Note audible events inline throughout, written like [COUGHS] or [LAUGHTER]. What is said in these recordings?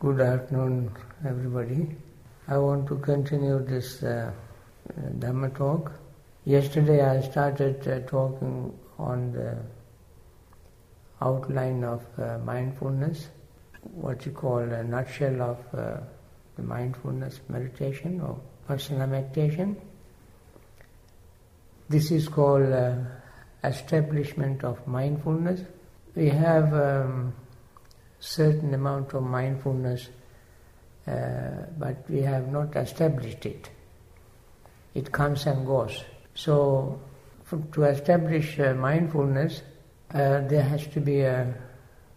Good afternoon, everybody. I want to continue this uh, Dhamma talk. Yesterday I started uh, talking on the outline of uh, mindfulness, what you call a nutshell of uh, the mindfulness meditation or personal meditation. This is called uh, establishment of mindfulness. We have um, certain amount of mindfulness, uh, but we have not established it. It comes and goes. So, for, to establish uh, mindfulness, uh, there has to be a,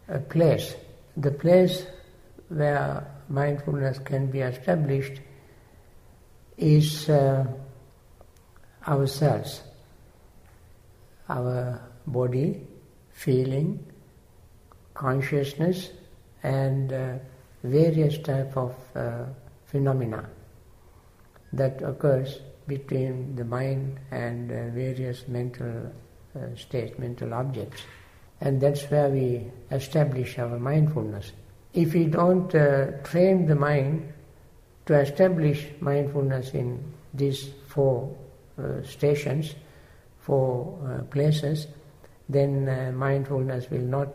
a place. The place where mindfulness can be established is uh, ourselves, our body, feeling, consciousness, and uh, various type of uh, phenomena that occurs between the mind and uh, various mental uh, states, mental objects. And that's where we establish our mindfulness. If we don't uh, train the mind to establish mindfulness in these four uh, stations, four places, then mindfulness will not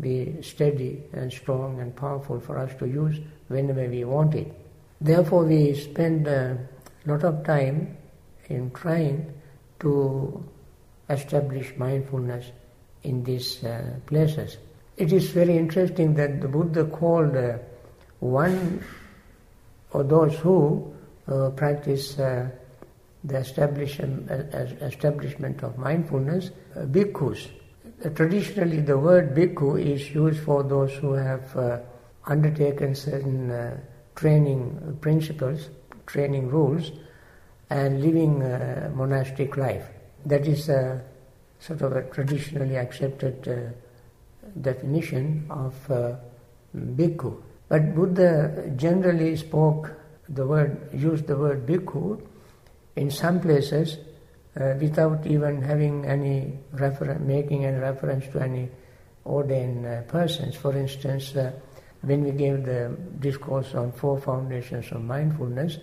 be steady and strong and powerful for us to use whenever we want it. Therefore, we spend a lot of time in trying to establish mindfulness in these uh, places. It is very interesting that the Buddha called uh, one or those who uh, practice uh, the establishment, uh, establishment of mindfulness, uh, bhikkhus. Traditionally, the word bhikkhu is used for those who have undertaken certain training principles, training rules, and living a monastic life. That is a sort of a traditionally accepted uh, definition of uh, bhikkhu. But Buddha generally spoke the word, used the word bhikkhu in some places uh, without even having any making any reference to any ordained uh, persons. For instance, uh, when we gave the discourse on four foundations of mindfulness,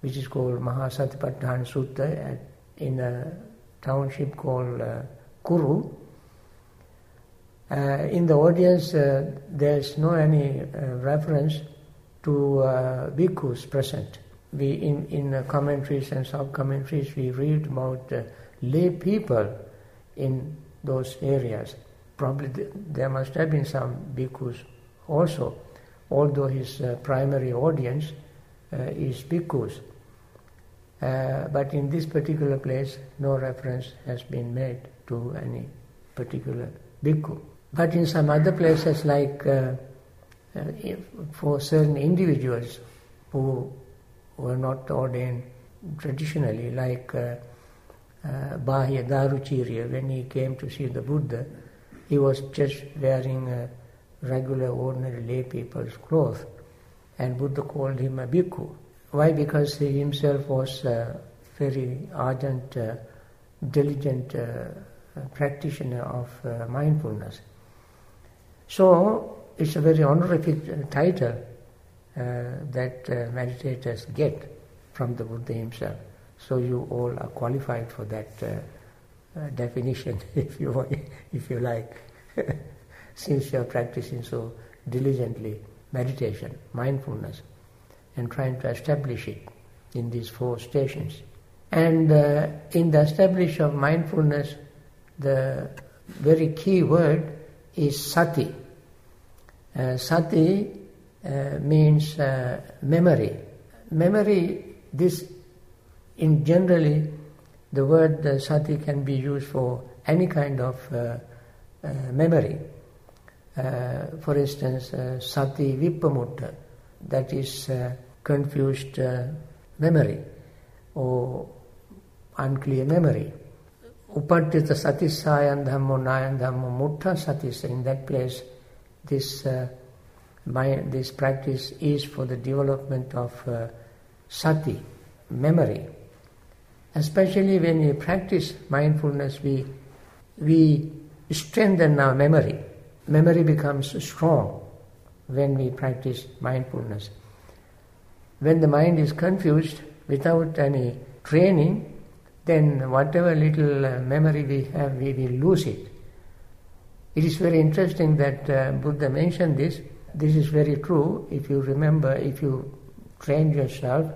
which is called Mahasatipatthana Sutta at, in a township called uh, Kuru. Uh, in the audience, uh, there's no any reference to uh, bhikkhus present. We in in uh, commentaries and sub commentaries we read about uh, lay people in those areas. Probably th- there must have been some bhikkhus also, although his primary audience is bhikkhus. Uh, but in this particular place, no reference has been made to any particular bhikkhu. But in some other places, like uh, uh, for certain individuals who were not ordained traditionally, like uh, uh, Bahya when he came to see the Buddha, he was just wearing a regular, ordinary lay people's clothes, and Buddha called him a bhikkhu. Why? Because he himself was a very ardent, uh, diligent uh, practitioner of uh, mindfulness. So it's a very honorific title that uh, meditators get from the Buddha himself. So you all are qualified for that uh, definition, [LAUGHS] if you if you like, [LAUGHS] since you are practicing so diligently meditation, mindfulness and trying to establish it in these four stations. And uh, in the establishment of mindfulness, the very key word is sati. Uh, sati uh, means uh, memory. Memory, this in generally, the word uh, sati can be used for any kind of uh, memory. for instance, sati vipamutta, that is confused uh, memory or unclear memory. Upadita satissayan dhammo nayan dhammo mutta satis. In that place, this uh, my, this practice is for the development of uh, sati, memory. Especially when we practice mindfulness, we we strengthen our memory. Memory becomes strong when we practice mindfulness. When the mind is confused without any training, then whatever little uh, memory we have, we will lose it. It is very interesting that uh, Buddha mentioned this. This is very true. If you remember, if you train yourself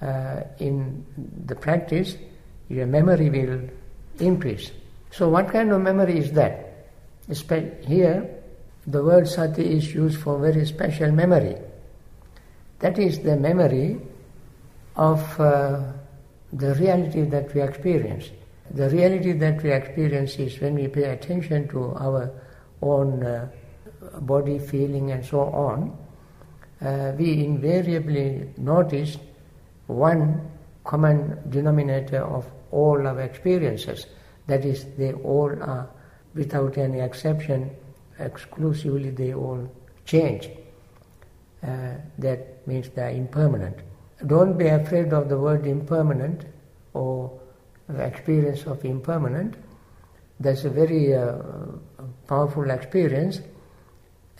uh, in the practice, your memory will increase. So, what kind of memory is that? Here, the word sati is used for very special memory. That is the memory of uh, the reality that we experience. The reality that we experience is when we pay attention to our own uh, body, feeling, and so on, uh, we invariably notice one common denominator of all our experiences. That is, they all are, without any exception, exclusively they all change. Uh, that means they are impermanent. Don't be afraid of the word impermanent or experience of impermanent. That's a very uh, powerful experience,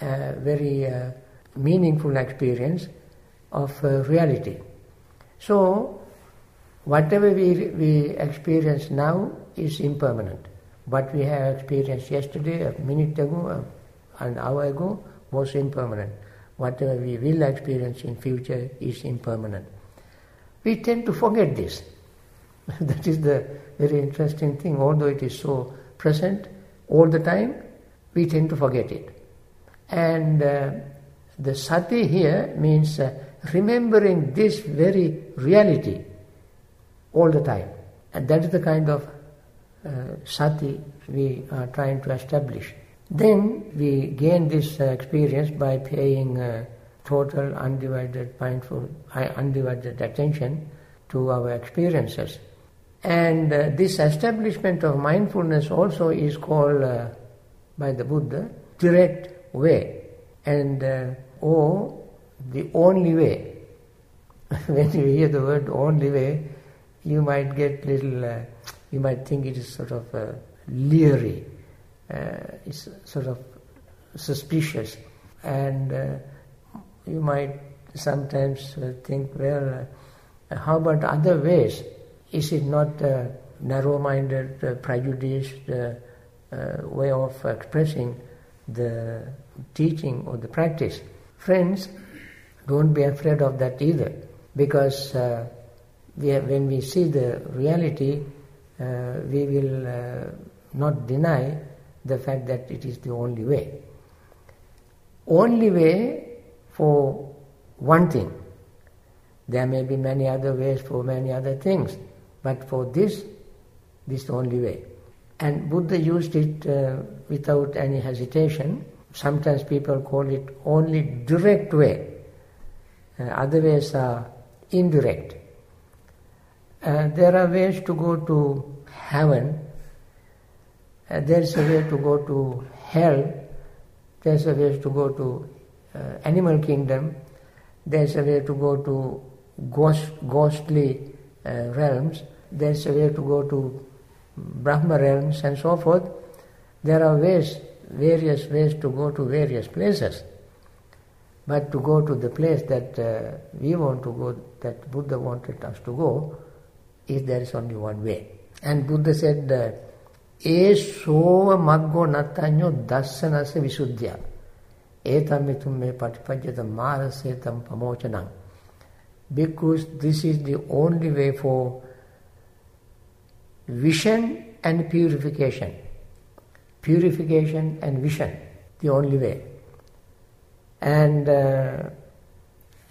a very uh, meaningful experience of uh, reality. So, whatever we, we experience now is impermanent. What we have experienced yesterday, a minute ago, an hour ago, was impermanent. Whatever we will experience in future is impermanent. We tend to forget this. [LAUGHS] that is the very interesting thing. Although it is so present all the time, we tend to forget it. And uh, the sati here means uh, remembering this very reality all the time. And that is the kind of uh, sati we are trying to establish. Then we gain this uh, experience by paying uh, total undivided mindful, undivided attention to our experiences. And uh, this establishment of mindfulness also is called uh, by the Buddha direct way, and uh, or the only way. [LAUGHS] when you hear the word only way, you might get little, uh, you might think it is sort of uh, leery, uh, it's sort of suspicious, and you might sometimes think, well, how about other ways? Is it not a narrow-minded, uh, prejudiced uh, uh, way of expressing the teaching or the practice? Friends, don't be afraid of that either, because uh, we have, when we see the reality, uh, we will uh, not deny the fact that it is the only way. Only way for one thing. There may be many other ways for many other things, but for this, this is the only way. And Buddha used it uh, without any hesitation. Sometimes people call it only direct way. Uh, other ways are indirect. Uh, there are ways to go to heaven. Uh, there's a way to go to hell. There's a way to go to uh, animal kingdom. There's a way to go to ghost, ghostly uh, realms. There's a way to go to Brahma realms and so forth. There are ways, various ways to go to various places. But to go to the place that uh, we want to go, that Buddha wanted us to go, is there is only one way. And Buddha said, E sova maggo natanyo dassanasa visuddhya. Etam mitum me patipajyata marasetam pamochanam. Because this is the only way for vision and purification. Purification and vision, the only way. And uh,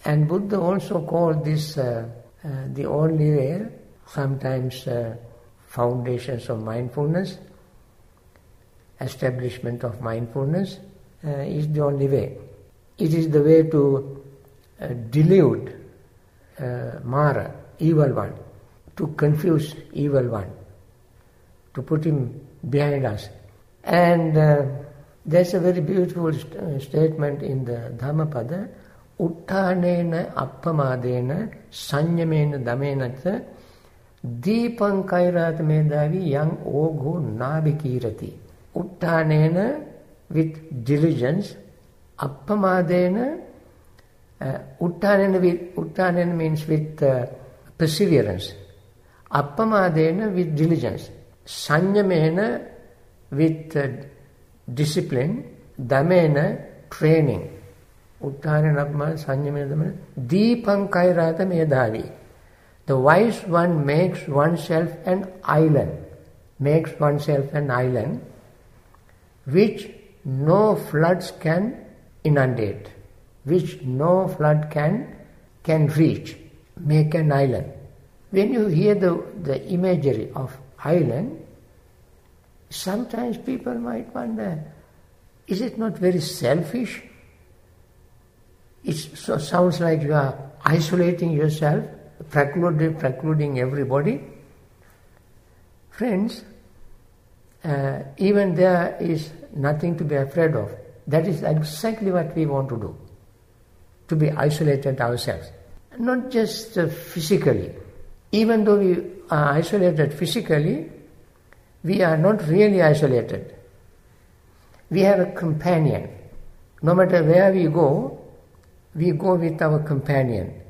and Buddha also called this uh, uh, the only way sometimes uh, foundations of mindfulness, establishment of mindfulness uh, is the only way. It is the way to uh, delude Mara, evil one, to confuse evil one, to put him behind us. And uh, there's a very beautiful st- uh, statement in the Dhammapada Uttanena Appamadena Sanyamena Damenata Deepam Kairat Yang Ogho Nabikirati. Uttanena with diligence, Appamadena, uh, Uttanena, with, Uttanena means with uh, perseverance, Appamadena with diligence. Sanyamena with uh, discipline. Damena training. Uttanena, Appamana, Sanyamena, Damena. Deepam kairata medhavi. The wise one makes oneself an island. Makes oneself an island which no floods can inundate, which no flood can, can reach, make an island. When you hear the, the imagery of island, sometimes people might wonder, is it not very selfish? It so sounds like you are isolating yourself, precluding, precluding everybody. Friends, uh, even there is nothing to be afraid of. That is exactly what we want to do. To be isolated ourselves. Not just uh, physically. Even though we are isolated physically, we are not really isolated. We have a companion. No matter where we go, we go with our companion.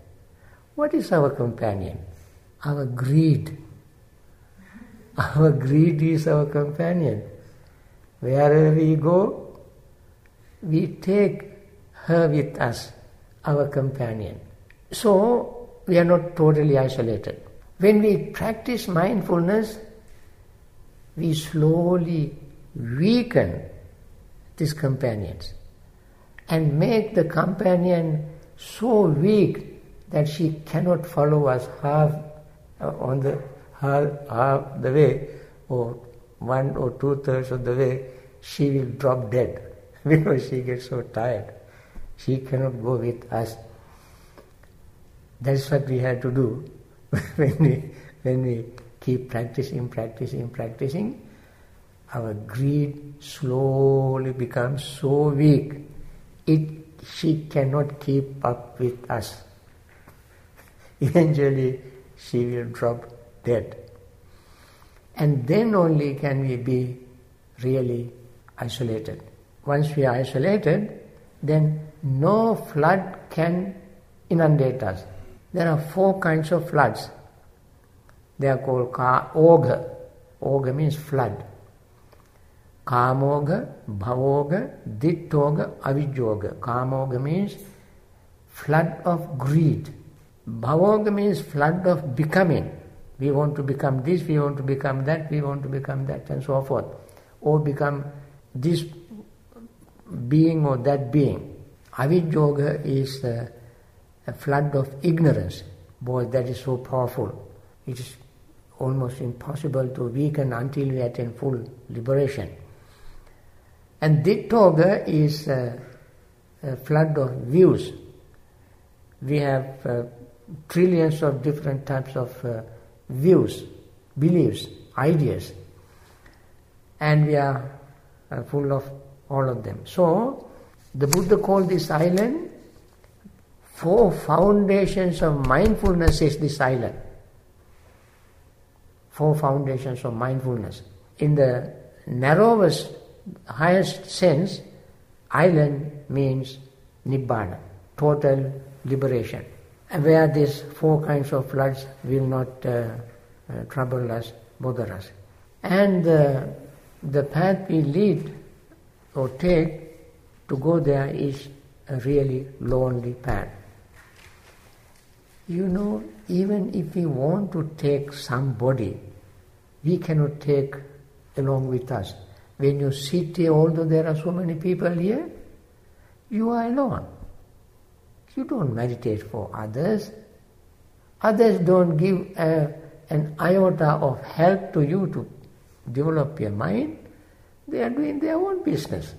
What is our companion? Our greed. Our greed is our companion. Wherever we go, we take her with us, our companion. So, we are not totally isolated. When we practice mindfulness, we slowly weaken these companions and make the companion so weak that she cannot follow us half uh, on the half, half the way or one or two thirds of the way, she will drop dead [LAUGHS] because she gets so tired. She cannot go with us. That's what we had to do [LAUGHS] when we when we keep practicing, practicing, practicing. Our greed slowly becomes so weak, it she cannot keep up with us. [LAUGHS] Eventually, she will drop dead. And then only can we be really isolated. Once we are isolated, then no flood can inundate us. There are four kinds of floods. They are called ka- oga. Oga means flood. Kamoga, bhavoga, dittoga, avijjoga. Kamoga means flood of greed. Bhavoga means flood of becoming. We want to become this, we want to become that, we want to become that, and so forth. Or become this being or that being. Avijjoga is a, a flood of ignorance. Boy, that is so powerful. It is almost impossible to weaken until we attain full liberation. And Dittoga is a, a flood of views. We have uh, trillions of different types of uh, views, beliefs, ideas, and we are uh, full of all of them. So, the Buddha called this island four foundations of mindfulness is this island. Four foundations of mindfulness. In the narrowest, highest sense, island means nibbana, total liberation where these four kinds of floods will not uh, uh, trouble us, bother us. And uh, the path we lead or take to go there is a really lonely path. You know, even if we want to take somebody, we cannot take along with us. When you sit here, although there are so many people here, you are alone. You don't meditate for others. Others don't give a, an iota of help to you to develop your mind. They are doing their own business.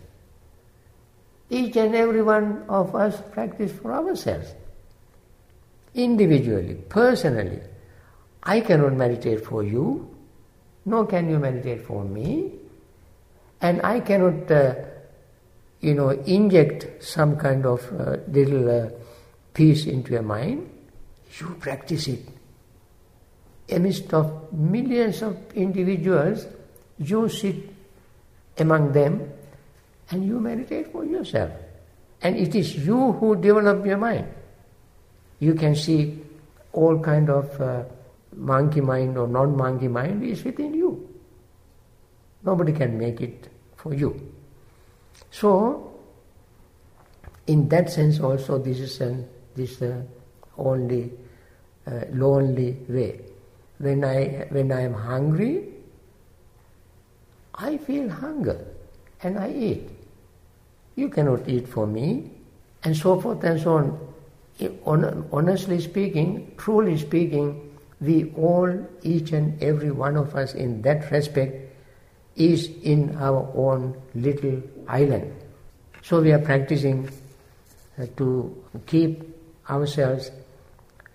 Each and every one of us practice for ourselves. Individually, personally. I cannot meditate for you, nor can you meditate for me. And I cannot, uh, you know, inject some kind of uh, little uh, peace into your mind, you practice it. Amidst of millions of individuals, you sit among them and you meditate for yourself. And it is you who develop your mind. You can see all kind of uh, monkey mind or non-monkey mind is within you. Nobody can make it for you. So, in that sense also this is an, this uh, only uh, lonely way. When I, when I am hungry, I feel hunger and I eat. You cannot eat for me, and so forth and so on. Honestly speaking, truly speaking, we all, each and every one of us in that respect, is in our own little island. So we are practicing uh, to keep ourselves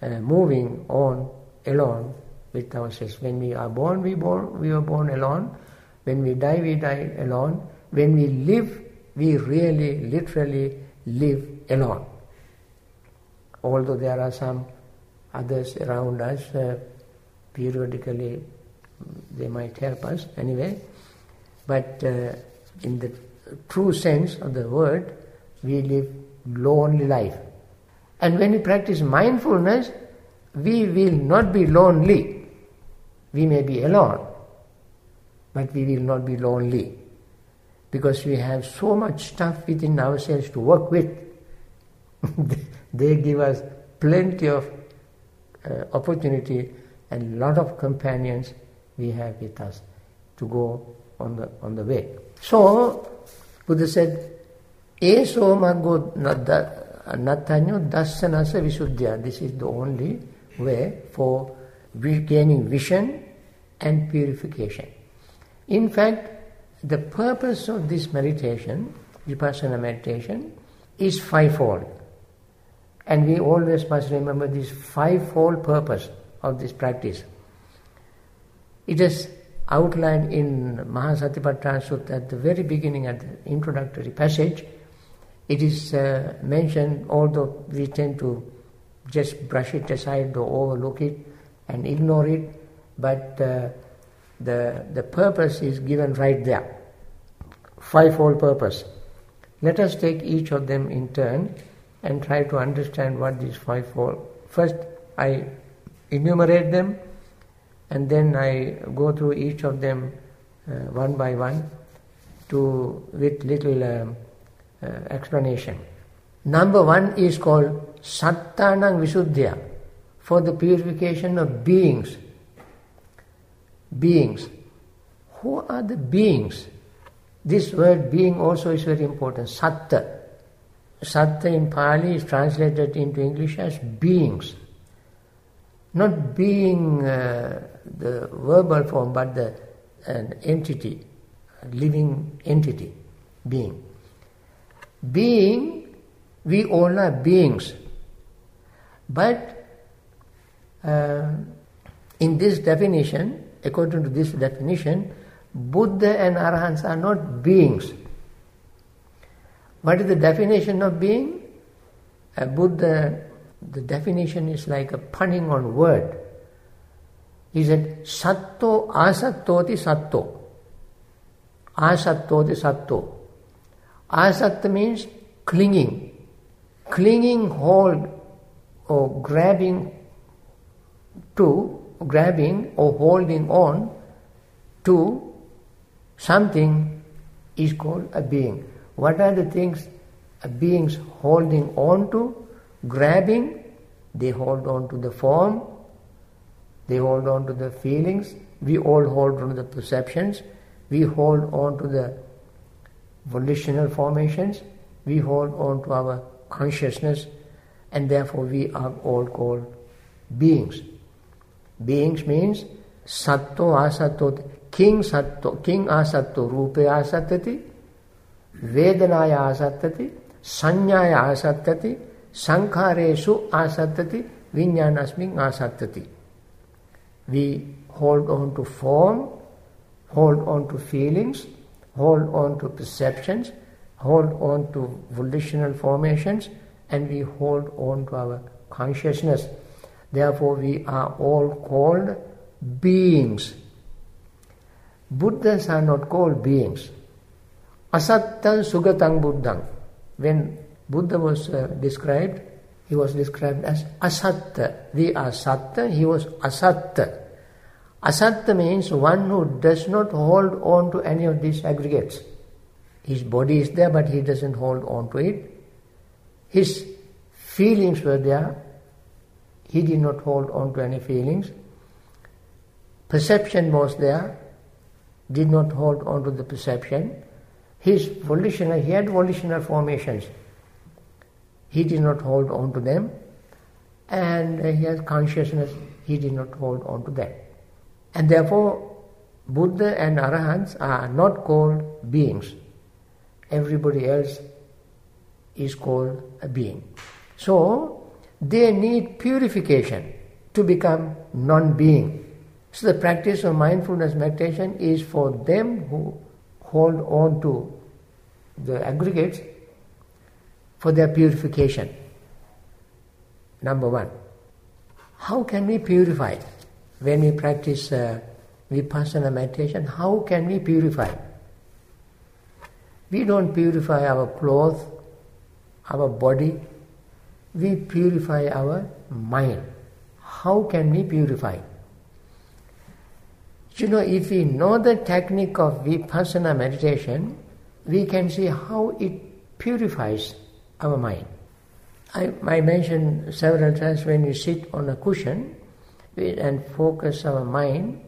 uh, moving on alone with ourselves. When we are born, we born we are born alone. When we die, we die alone. When we live, we really, literally live alone. Although there are some others around us, uh, periodically they might help us anyway. But uh, in the true sense of the word, we live lonely life. And when we practice mindfulness, we will not be lonely. We may be alone, but we will not be lonely because we have so much stuff within ourselves to work with. [LAUGHS] they give us plenty of uh, opportunity and lot of companions we have with us to go on the on the way. So Buddha said, Eso maggo natanyo dasanasa visuddhya. This is the only way for gaining vision and purification. In fact, the purpose of this meditation, vipassana meditation, is fivefold. And we always must remember this fivefold purpose of this practice. It is outlined in Mahasatipatthana Sutta at the very beginning, at the introductory passage. It is uh, mentioned, although we tend to just brush it aside or overlook it and ignore it, but uh, the, the purpose is given right there. Fivefold purpose. Let us take each of them in turn and try to understand what these five fivefold. First, I enumerate them and then I go through each of them uh, one by one to with little um, uh, explanation. Number one is called Sattanang Visuddhya for the purification of beings. Beings. Who are the beings? This word being also is very important. Satta. Satta in Pali is translated into English as beings. Not being uh, the verbal form, but the an entity, living entity, being. Being, we all are beings. But uh, in this definition, according to this definition, Buddha and Arahants are not beings. What is the definition of being? A Buddha, the definition is like a punning on word. He said, Satto asattoti satto. Asattoti satto. Asatta means clinging. Clinging, hold, or grabbing to, grabbing or holding on to something is called a being. What are the things being's holding on to? Grabbing, they hold on to the form, they hold on to the feelings, we all hold on to the perceptions, we hold on to the volitional formations, we hold on to our consciousness, and therefore we are all called beings. Beings means satto asatto, king satto, king asatto, rupe asattati, vedanaya asattati, sanyaya asattati, sankharesu asattati, vinyanasmin asattati. We hold on to form, hold on to feelings, hold on to perceptions, hold on to volitional formations, and we hold on to our consciousness. Therefore, we are all called beings. Buddhas are not called beings. Asattan sugatang buddhang. When Buddha was uh, described, he was described as asatta. We are satta, he was asatta. Asatta means one who does not hold on to any of these aggregates. His body is there, but he doesn't hold on to it. His feelings were there, he did not hold on to any feelings. Perception was there, did not hold on to the perception. His volitional, he had volitional formations. He did not hold on to them. And uh, he has consciousness, he did not hold on to that. And therefore, Buddha and Arahants are not called beings. Everybody else is called a being. So, they need purification to become non being. So, the practice of mindfulness meditation is for them who hold on to the aggregates for their purification. Number one. How can we purify? When we practice uh, vipassana meditation, how can we purify? We don't purify our clothes, our body, we purify our mind. How can we purify? You know, if we know the technique of vipassana meditation, we can see how it purifies our mind. I, I mentioned several times when you sit on a cushion and focus our mind,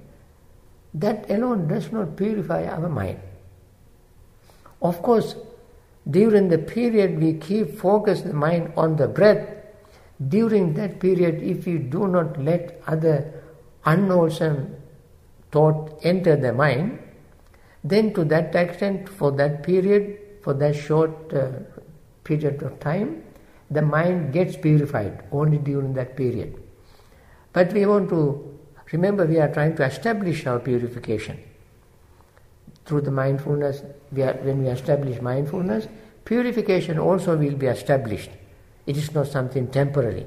that alone does not purify our mind. Of course, during the period we keep focus the mind on the breath, during that period, if you do not let other unwholesome thought enter the mind, then to that extent, for that period, for that short uh, period of time, the mind gets purified only during that period. But we want to remember we are trying to establish our purification through the mindfulness. We are, when we establish mindfulness, purification also will be established. It is not something temporary.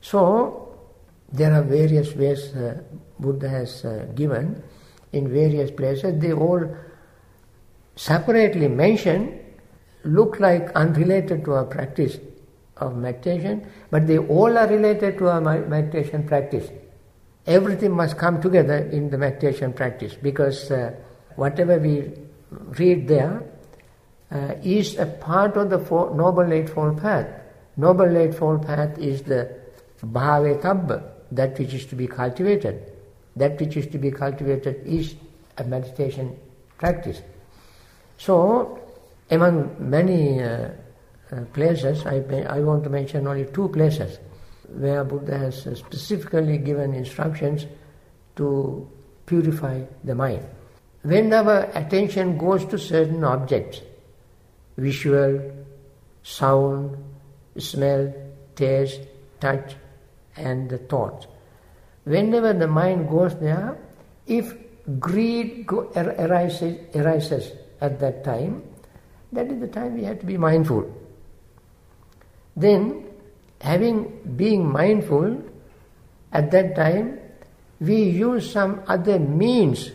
So, there are various ways uh, Buddha has uh, given in various places. They all separately mentioned look like unrelated to our practice of meditation, but they all are related to our meditation practice. Everything must come together in the meditation practice because uh, whatever we read there uh, is a part of the four, Noble Eightfold Path. Noble Eightfold Path is the bhave that which is to be cultivated. That which is to be cultivated is a meditation practice. So, among many uh, uh, places, I, I want to mention only two places where Buddha has specifically given instructions to purify the mind. When our attention goes to certain objects, visual, sound, smell, taste, touch, and the thoughts. Whenever the mind goes there, if greed go, er-, arises, arises at that time, that is the time we have to be mindful. Then, having being mindful, at that time, we use some other means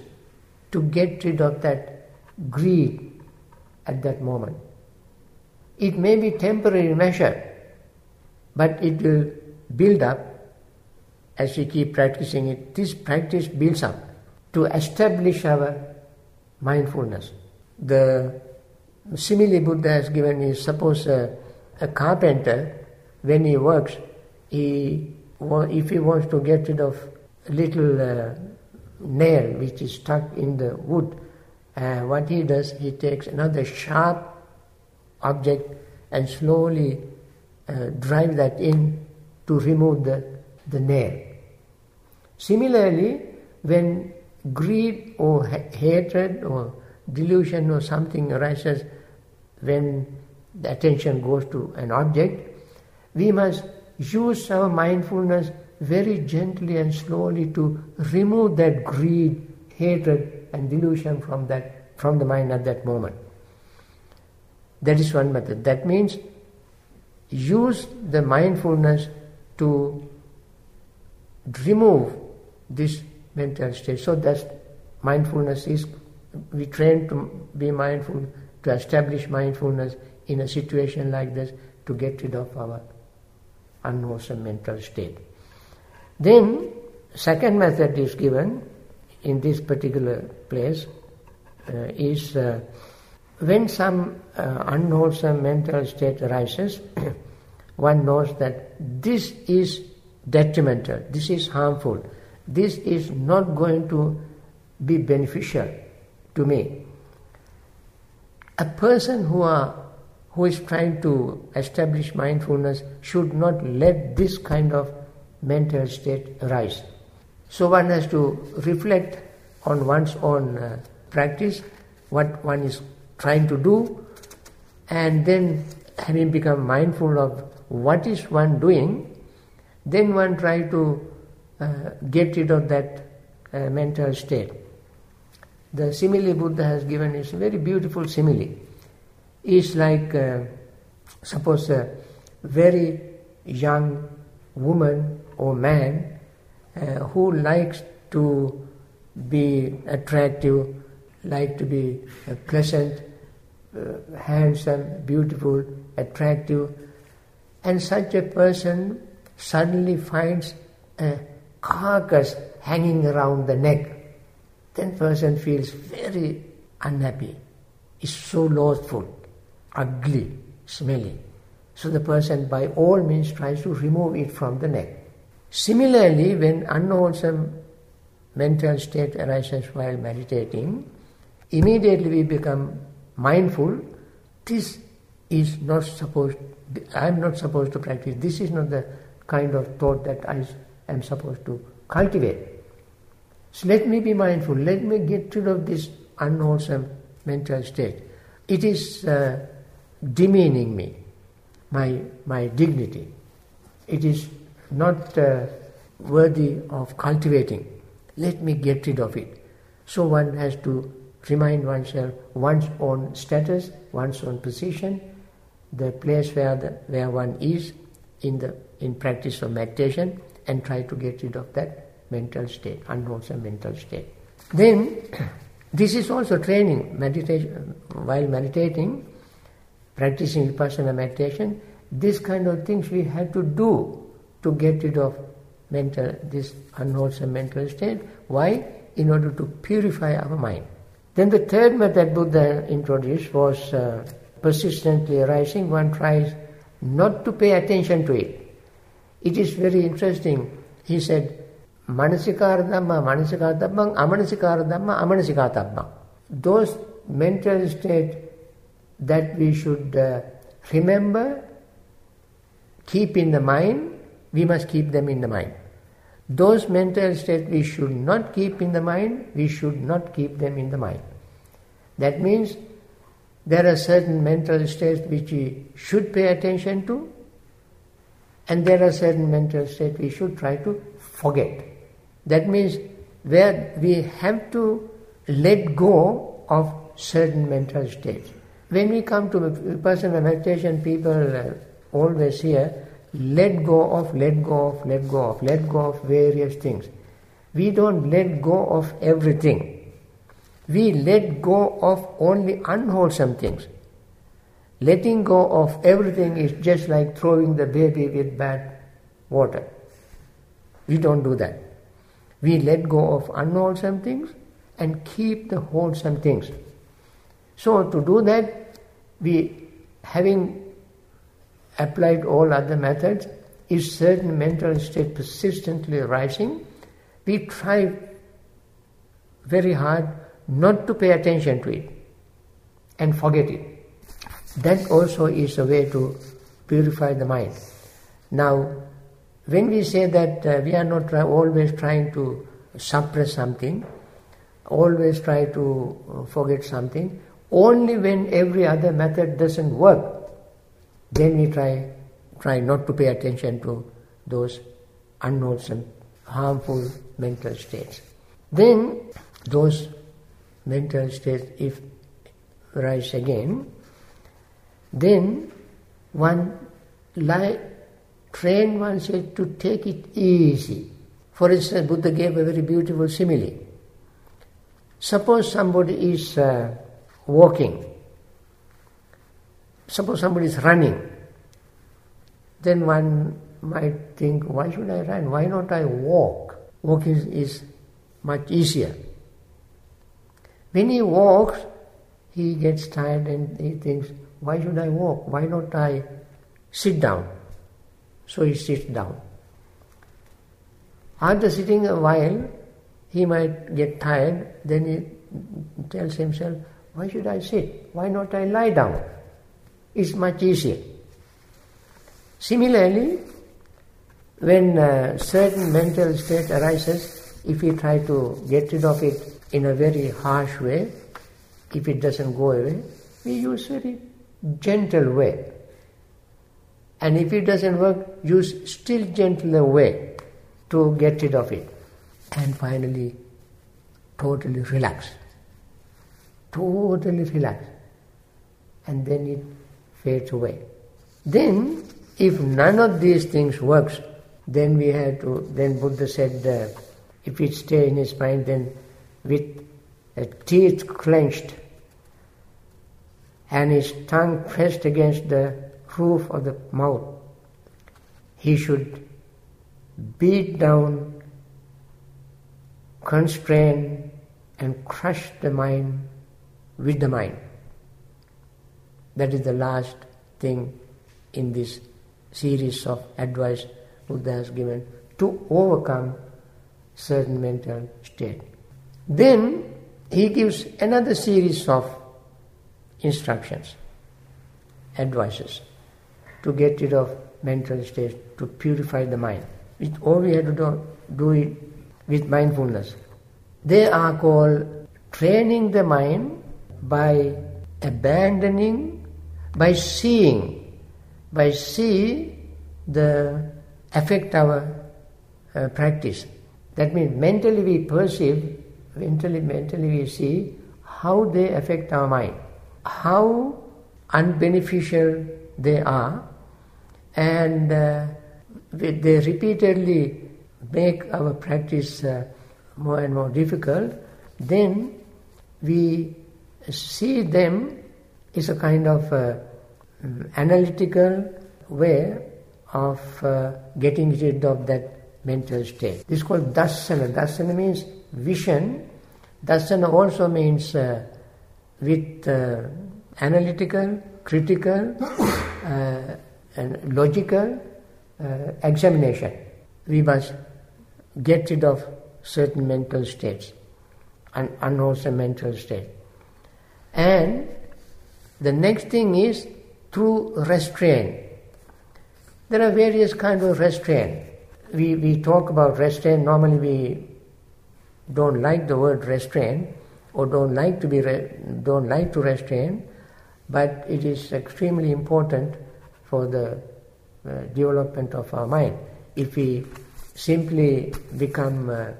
to get rid of that greed at that moment. It may be temporary measure, but it will build up as we keep practicing it. This practice builds up to establish our mindfulness. The simile Buddha has given is suppose a, a carpenter, when he works, he if he wants to get rid of a little uh, nail which is stuck in the wood, uh, what he does, he takes another sharp object and slowly uh, drive that in to remove the, the nail. Similarly, when greed or ha- hatred or delusion or something arises when the attention goes to an object, we must use our mindfulness very gently and slowly to remove that greed, hatred, and delusion from that from the mind at that moment. That is one method. That means use the mindfulness to remove this mental state. So that mindfulness is we train to be mindful, to establish mindfulness in a situation like this to get rid of our unwholesome mental state. Then, second method is given in this particular place uh, is uh, when some uh, unwholesome mental state arises, [COUGHS] one knows that this is detrimental, this is harmful, this is not going to be beneficial to me. A person who are who is trying to establish mindfulness should not let this kind of mental state arise. So one has to reflect on one's own uh, practice, what one is trying to do, and then having become mindful of what is one doing, then one try to uh, get rid of that uh, mental state. The simile Buddha has given is a very beautiful simile. It's like, uh, suppose a very young woman or man uh, who likes to be attractive, like to be uh, pleasant, uh, handsome, beautiful, attractive, and such a person suddenly finds a carcass hanging around the neck, then person feels very unhappy, is so loathful, ugly, smelly. So the person by all means tries to remove it from the neck. Similarly, when unwholesome mental state arises while meditating, immediately we become mindful, this is not supposed, I am not supposed to practice, this is not the kind of thought that I am supposed to cultivate. So let me be mindful, let me get rid of this unwholesome mental state. It is uh, demeaning me, my, my dignity. It is not uh, worthy of cultivating. Let me get rid of it. So one has to remind oneself one's own status, one's own position, the place where the, where one is in the in practice of meditation, and try to get rid of that mental state, unwholesome mental state. Then, [CLEARS THROAT] this is also training. Meditation while meditating, practicing vipassana meditation. This kind of things we have to do to get rid of mental this unwholesome mental state. Why? In order to purify our mind. Then the third method Buddha introduced was uh, persistently arising. One tries not to pay attention to it. It is very interesting. He said, Manasikara Dhamma, Manasikara Dhammam, Amanasikara Dhamma, Amanasikara Dhammam. Those mental states that we should uh, remember, keep in the mind, we must keep them in the mind. Those mental states we should not keep in the mind, we should not keep them in the mind. That means there are certain mental states which we should pay attention to, and there are certain mental states we should try to forget. That means where we have to let go of certain mental states. When we come to personal meditation, people always hear let go of, let go of, let go of, let go of various things. We don't let go of everything. We let go of only unwholesome things. Letting go of everything is just like throwing the baby with bad water. We don't do that. We let go of unwholesome things and keep the wholesome things. So to do that, we having applied all other methods, if certain mental state persistently arising, we try very hard not to pay attention to it and forget it. That also is a way to purify the mind. Now, when we say that uh, we are not try, always trying to suppress something, always try to uh, forget something, only when every other method doesn't work, then we try, try not to pay attention to those unwholesome, harmful mental states. Then those mental states, if rise again, then one like train oneself to take it easy. For instance, Buddha gave a very beautiful simile. Suppose somebody is uh, walking suppose somebody is running, then one might think, why should I run? Why not I walk? Walking is, is much easier. When he walks, he gets tired and he thinks, why should I walk? Why not I sit down? So he sits down. After sitting a while, he might get tired, then he tells himself, why should I sit? Why not I lie down? It's much easier. Similarly, when a certain mental state arises, if we try to get rid of it in a very harsh way, if it doesn't go away, we use very gentle way. And if it doesn't work, use still gentler way to get rid of it. And finally, totally relax. Totally relax. And then it fades away. Then, if none of these things works, then we have to, then Buddha said, uh, if it stays in his mind, then with teeth clenched and his tongue pressed against the roof of the mouth, he should beat down, constrain, and crush the mind with the mind. That is the last thing in this series of advice Buddha has given to overcome certain mental state. Then he gives another series of instructions, advices to get rid of mental states, to purify the mind. Which all we have to do, do it with mindfulness. They are called training the mind by abandoning, by seeing, by see the affect our uh, practice. That means mentally we perceive, mentally, mentally we see how they affect our mind, how unbeneficial they are, and uh, they repeatedly make our practice uh, more and more difficult, then we see them is a kind of uh, analytical way of uh, getting rid of that mental state. This is called darsana. Darsana means vision. Darsana also means uh, with uh, analytical, critical, [COUGHS] uh, and logical uh, examination. We must get rid of certain mental states, un- unwholesome mental state. And the next thing is through restraint. There are various kinds of restraint. We, we talk about restraint, normally we don't like the word restraint or don't like to be re- don't like to restrain, but it is extremely important for the uh, development of our mind. If we simply become uh,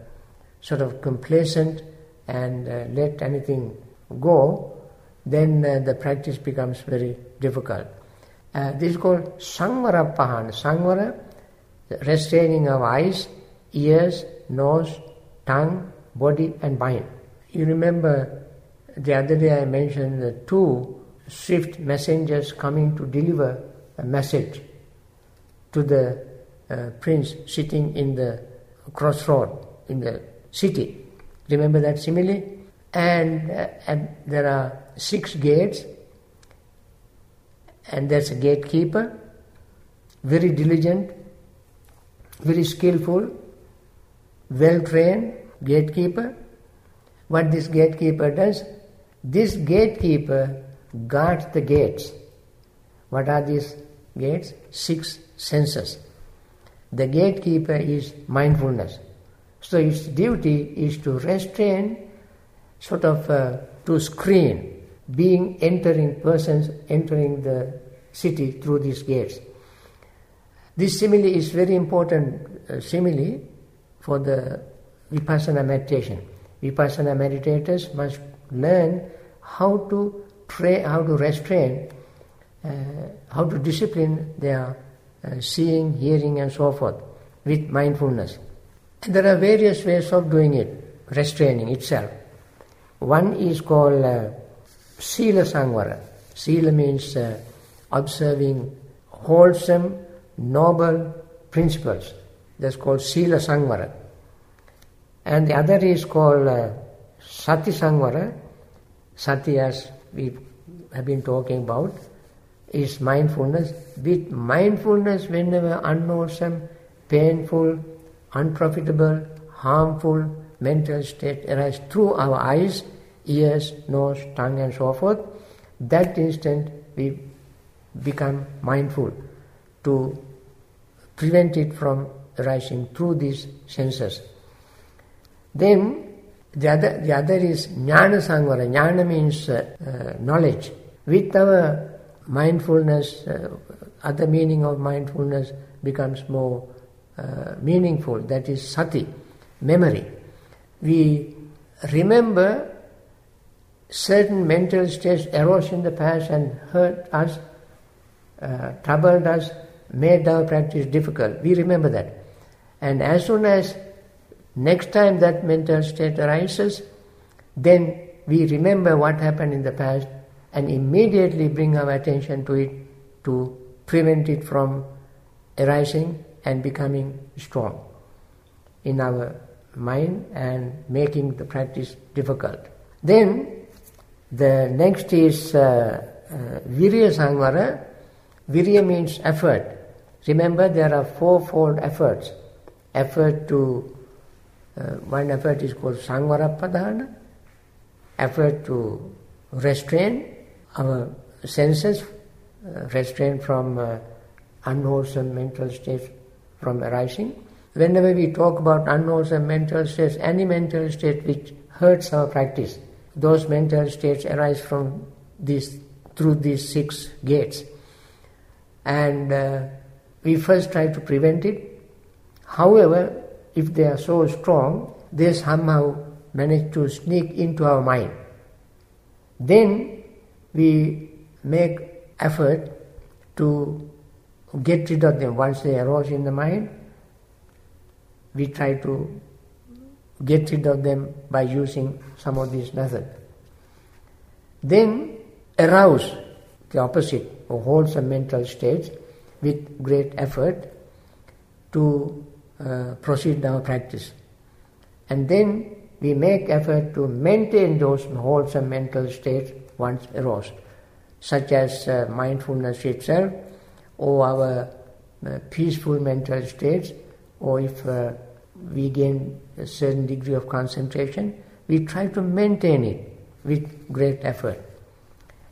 sort of complacent and uh, let anything go, then uh, the practice becomes very difficult. Uh, this is called Sangvara Pahan. Sangvara, restraining of eyes, ears, nose, tongue, body, and mind. You remember the other day I mentioned the two swift messengers coming to deliver a message to the uh, prince sitting in the crossroad in the city. Remember that simile? And, uh, and there are six gates and there's a gatekeeper, very diligent, very skillful, well trained gatekeeper. What this gatekeeper does? This gatekeeper guards the gates. What are these gates? Six senses. The gatekeeper is mindfulness. So its duty is to restrain, sort of uh, to screen being entering persons entering the city through these gates. This simile is very important uh, simile for the vipassana meditation. Vipassana meditators must learn how to pray, how to restrain, uh, how to discipline their uh, seeing, hearing, and so forth with mindfulness. And there are various ways of doing it, restraining itself. One is called uh, Sila Sangvara. Sila means uh, observing wholesome, noble principles. That's called Sila Sangvara. And the other is called uh, Sati Sangvara. Sati, as we have been talking about, is mindfulness. With mindfulness, whenever unwholesome, painful, unprofitable, harmful mental state arises through our eyes, ears, nose, tongue, and so forth, that instant we become mindful to prevent it from arising through these senses. Then the other, the other is jnana sangvara. Jnana means uh, knowledge. With our mindfulness, uh, other meaning of mindfulness becomes more uh, meaningful. That is sati, memory. We remember certain mental states arose in the past and hurt us, uh, troubled us, made our practice difficult. We remember that. And as soon as next time that mental state arises, then we remember what happened in the past and immediately bring our attention to it to prevent it from arising and becoming strong in our mind and making the practice difficult. Then the next is uh, uh, Virya Sangvara. Virya means effort. Remember, there are fourfold efforts. Effort to, uh, one effort is called Sangvara Padhana, effort to restrain our senses, uh, restrain from uh, unwholesome mental states from arising. Whenever we talk about unwholesome mental states, any mental state which hurts our practice, those mental states arise from these through these six gates. And uh, we first try to prevent it. However, if they are so strong, they somehow manage to sneak into our mind. Then we make effort to get rid of them. Once they arouse in the mind, we try to get rid of them by using some of these methods. Then arouse the opposite or wholesome mental states with great effort to uh, proceed our practice. And then we make effort to maintain those wholesome mental states once aroused, such as uh, mindfulness itself or our uh, peaceful mental states, or if uh, we gain a certain degree of concentration, we try to maintain it with great effort.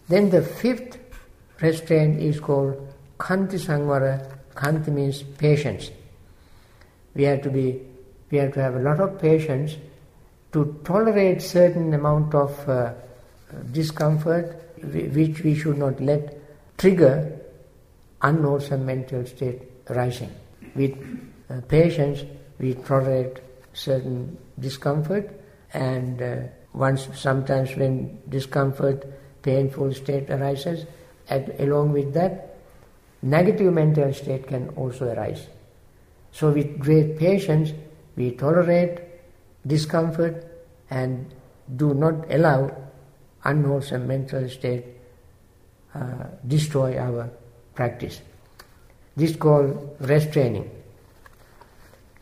Then the fifth restraint is called Khanti Sangvara. Khanti means patience. We have to be, we have to have a lot of patience to tolerate certain amount of uh, discomfort which we should not let trigger unwholesome mental state arising. With uh, patience, we tolerate certain discomfort and uh, once sometimes when discomfort painful state arises along with that negative mental state can also arise so with great patience we tolerate discomfort and do not allow unwholesome mental state uh, destroy our practice this is called restraining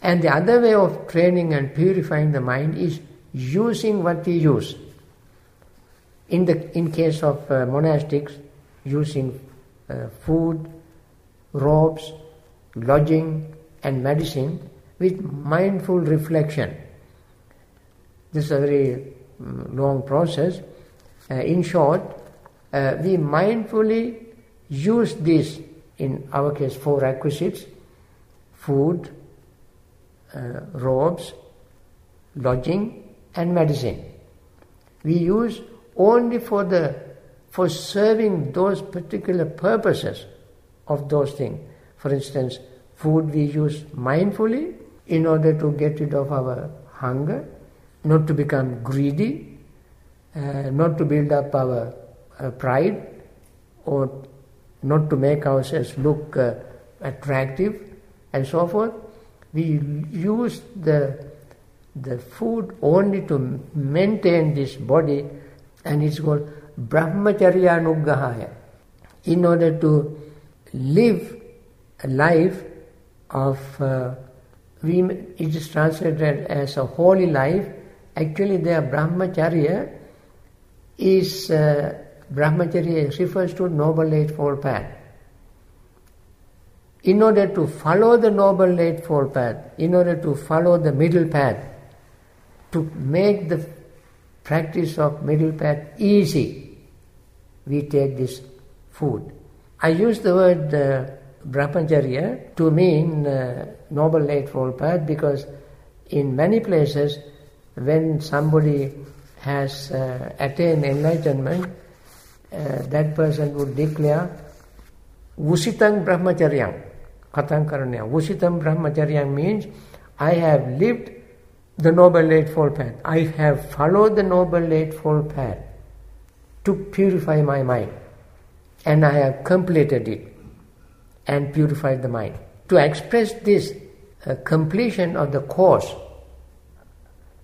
and the other way of training and purifying the mind is using what we use. In the in case of uh, monastics, using uh, food, robes, lodging, and medicine with mindful reflection. This is a very um, long process. Uh, in short, uh, we mindfully use this, in our case, four requisites food, uh, robes, lodging, and medicine. We use only for the for serving those particular purposes of those things. For instance, food we use mindfully in order to get rid of our hunger, not to become greedy, uh, not to build up our uh, pride, or not to make ourselves look uh, attractive, and so forth we use the, the food only to maintain this body and it's called brahmacharya anugrahaya. in order to live a life of, uh, we, it is translated as a holy life. Actually, the brahmacharya is, uh, brahmacharya refers to noble eightfold path. In order to follow the noble eightfold path, in order to follow the middle path, to make the practice of middle path easy, we take this food. I use the word uh, brahmacharya to mean uh, noble eightfold path because in many places when somebody has uh, attained enlightenment, uh, that person would declare Vusitang Brahmacharyam, Katang Karanya. Vusitam Brahmacharyam means I have lived the Noble Eightfold Path. I have followed the Noble Eightfold Path to purify my mind. And I have completed it and purified the mind. To express this uh, completion of the course,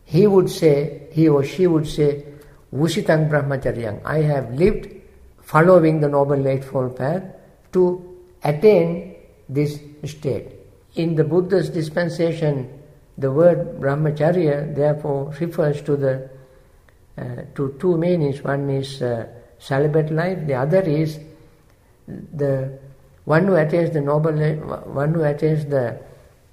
he would say, he or she would say, Vusitang Brahmacharyam, I have lived following the Noble Eightfold Path to attain this state. In the Buddha's dispensation, the word brahmacharya therefore refers to the uh, to two meanings. One is uh, celibate life, the other is the one who attains the noble, one who attains the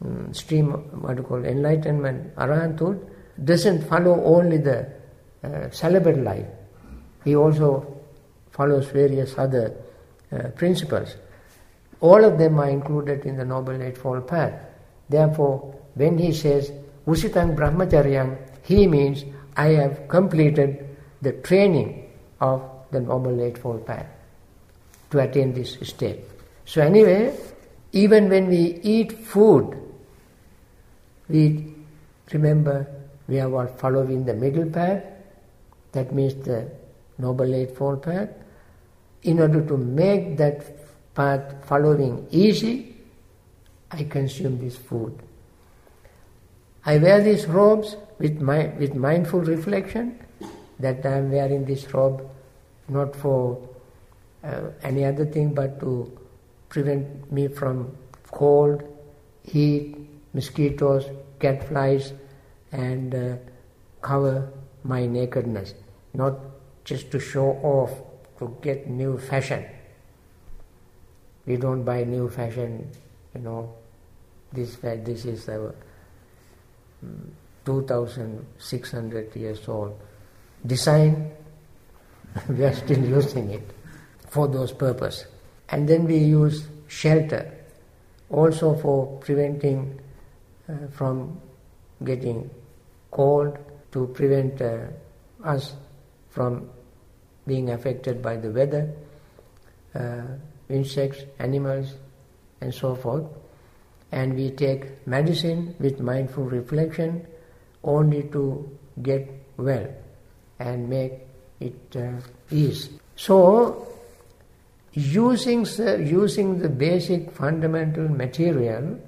um, stream, what you call enlightenment, arahanthood, doesn't follow only the uh, celibate life. He also follows various other uh, principles. All of them are included in the Noble Eightfold Path. Therefore, when he says Vusitang Brahmacharyam, he means I have completed the training of the Noble Eightfold Path to attain this state. So, anyway, even when we eat food, we remember we are following the middle path, that means the Noble Eightfold Path. In order to make that path following easy, I consume this food. I wear these robes with, my, with mindful reflection that I am wearing this robe not for uh, any other thing but to prevent me from cold, heat, mosquitoes, gadflies, and uh, cover my nakedness, not just to show off, to get new fashion. We don't buy new fashion, you know. This this is our 2600 years old design, [LAUGHS] we are still using it for those purpose. And then we use shelter also for preventing uh, from getting cold to prevent uh, us from being affected by the weather, uh, insects, animals, and so forth and we take medicine with mindful reflection only to get well and make it uh, ease. So, using using the basic fundamental material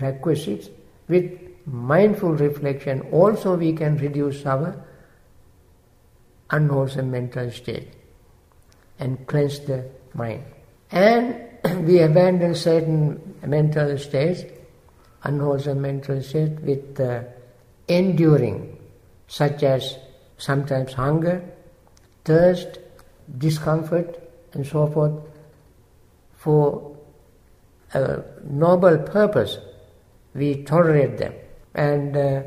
requisites with mindful reflection, also we can reduce our unwholesome mental state and cleanse the mind. And [CLEARS THROAT] we abandon certain mental states, unwholesome mental states, with uh, enduring, such as sometimes hunger, thirst, discomfort, and so forth, for a noble purpose, we tolerate them. And uh,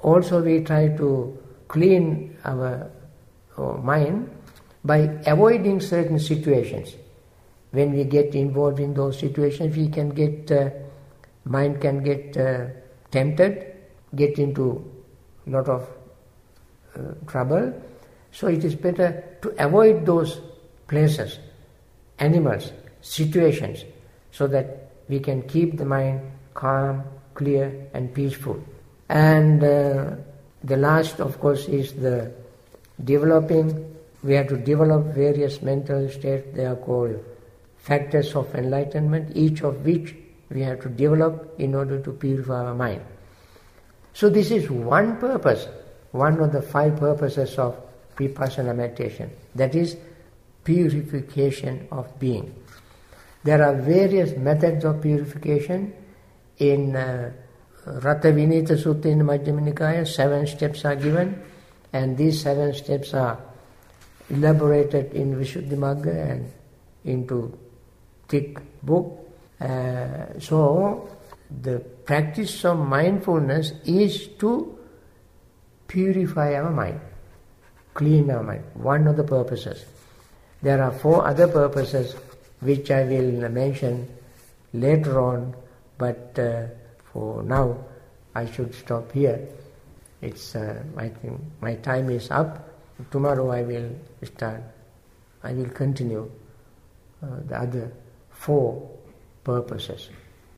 also we try to clean our, our mind by avoiding certain situations when we get involved in those situations, we can get, uh, mind can get uh, tempted, get into a lot of uh, trouble. So it is better to avoid those places, animals, situations, so that we can keep the mind calm, clear, and peaceful. And uh, the last, of course, is the developing. We have to develop various mental states. They are called factors of enlightenment, each of which we have to develop in order to purify our mind. So this is one purpose, one of the five purposes of vipassana meditation. That is purification of being. There are various methods of purification. In uh, Sutta in Majjhima Nikaya, seven steps are given, and these seven steps are elaborated in Visuddhimagga and into thick book. Uh, so, the practice of mindfulness is to purify our mind, clean our mind. One of the purposes. There are four other purposes which I will mention later on, but uh, for now I should stop here. It's uh, I think my time is up. Tomorrow I will start. I will continue uh, the other four purposes.